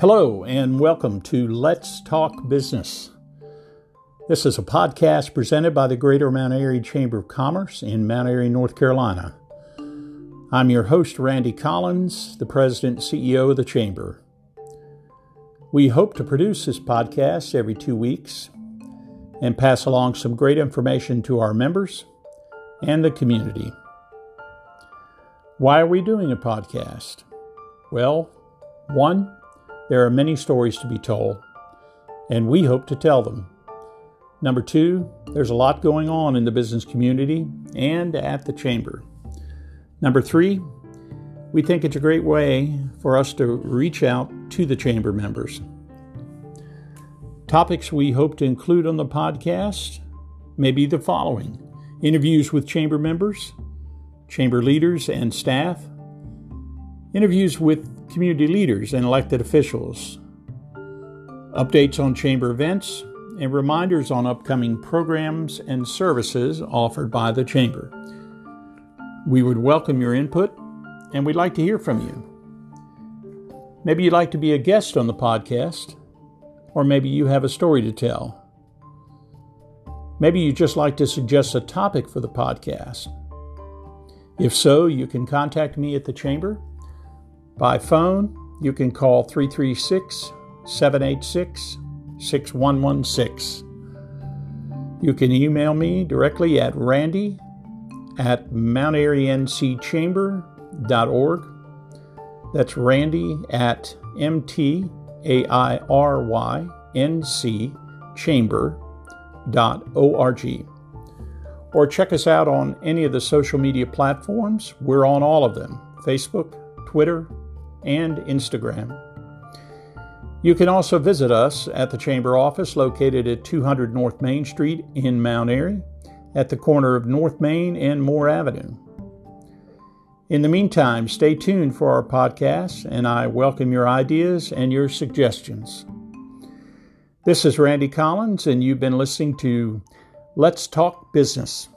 Hello, and welcome to Let's Talk Business. This is a podcast presented by the Greater Mount Airy Chamber of Commerce in Mount Airy, North Carolina. I'm your host, Randy Collins, the President and CEO of the Chamber. We hope to produce this podcast every two weeks and pass along some great information to our members and the community. Why are we doing a podcast? Well, one, there are many stories to be told, and we hope to tell them. Number two, there's a lot going on in the business community and at the Chamber. Number three, we think it's a great way for us to reach out to the Chamber members. Topics we hope to include on the podcast may be the following interviews with Chamber members, Chamber leaders and staff, interviews with community leaders and elected officials, updates on chamber events, and reminders on upcoming programs and services offered by the chamber. We would welcome your input and we'd like to hear from you. Maybe you'd like to be a guest on the podcast, or maybe you have a story to tell. Maybe you'd just like to suggest a topic for the podcast. If so, you can contact me at the Chamber by phone, you can call 336 786 6116. You can email me directly at randy at mountairynchamber.org. That's randy at mtairynchamber.org. Or check us out on any of the social media platforms. We're on all of them Facebook, Twitter, and Instagram. You can also visit us at the Chamber office located at 200 North Main Street in Mount Airy at the corner of North Main and Moore Avenue. In the meantime, stay tuned for our podcast, and I welcome your ideas and your suggestions. This is Randy Collins, and you've been listening to Let's Talk Business.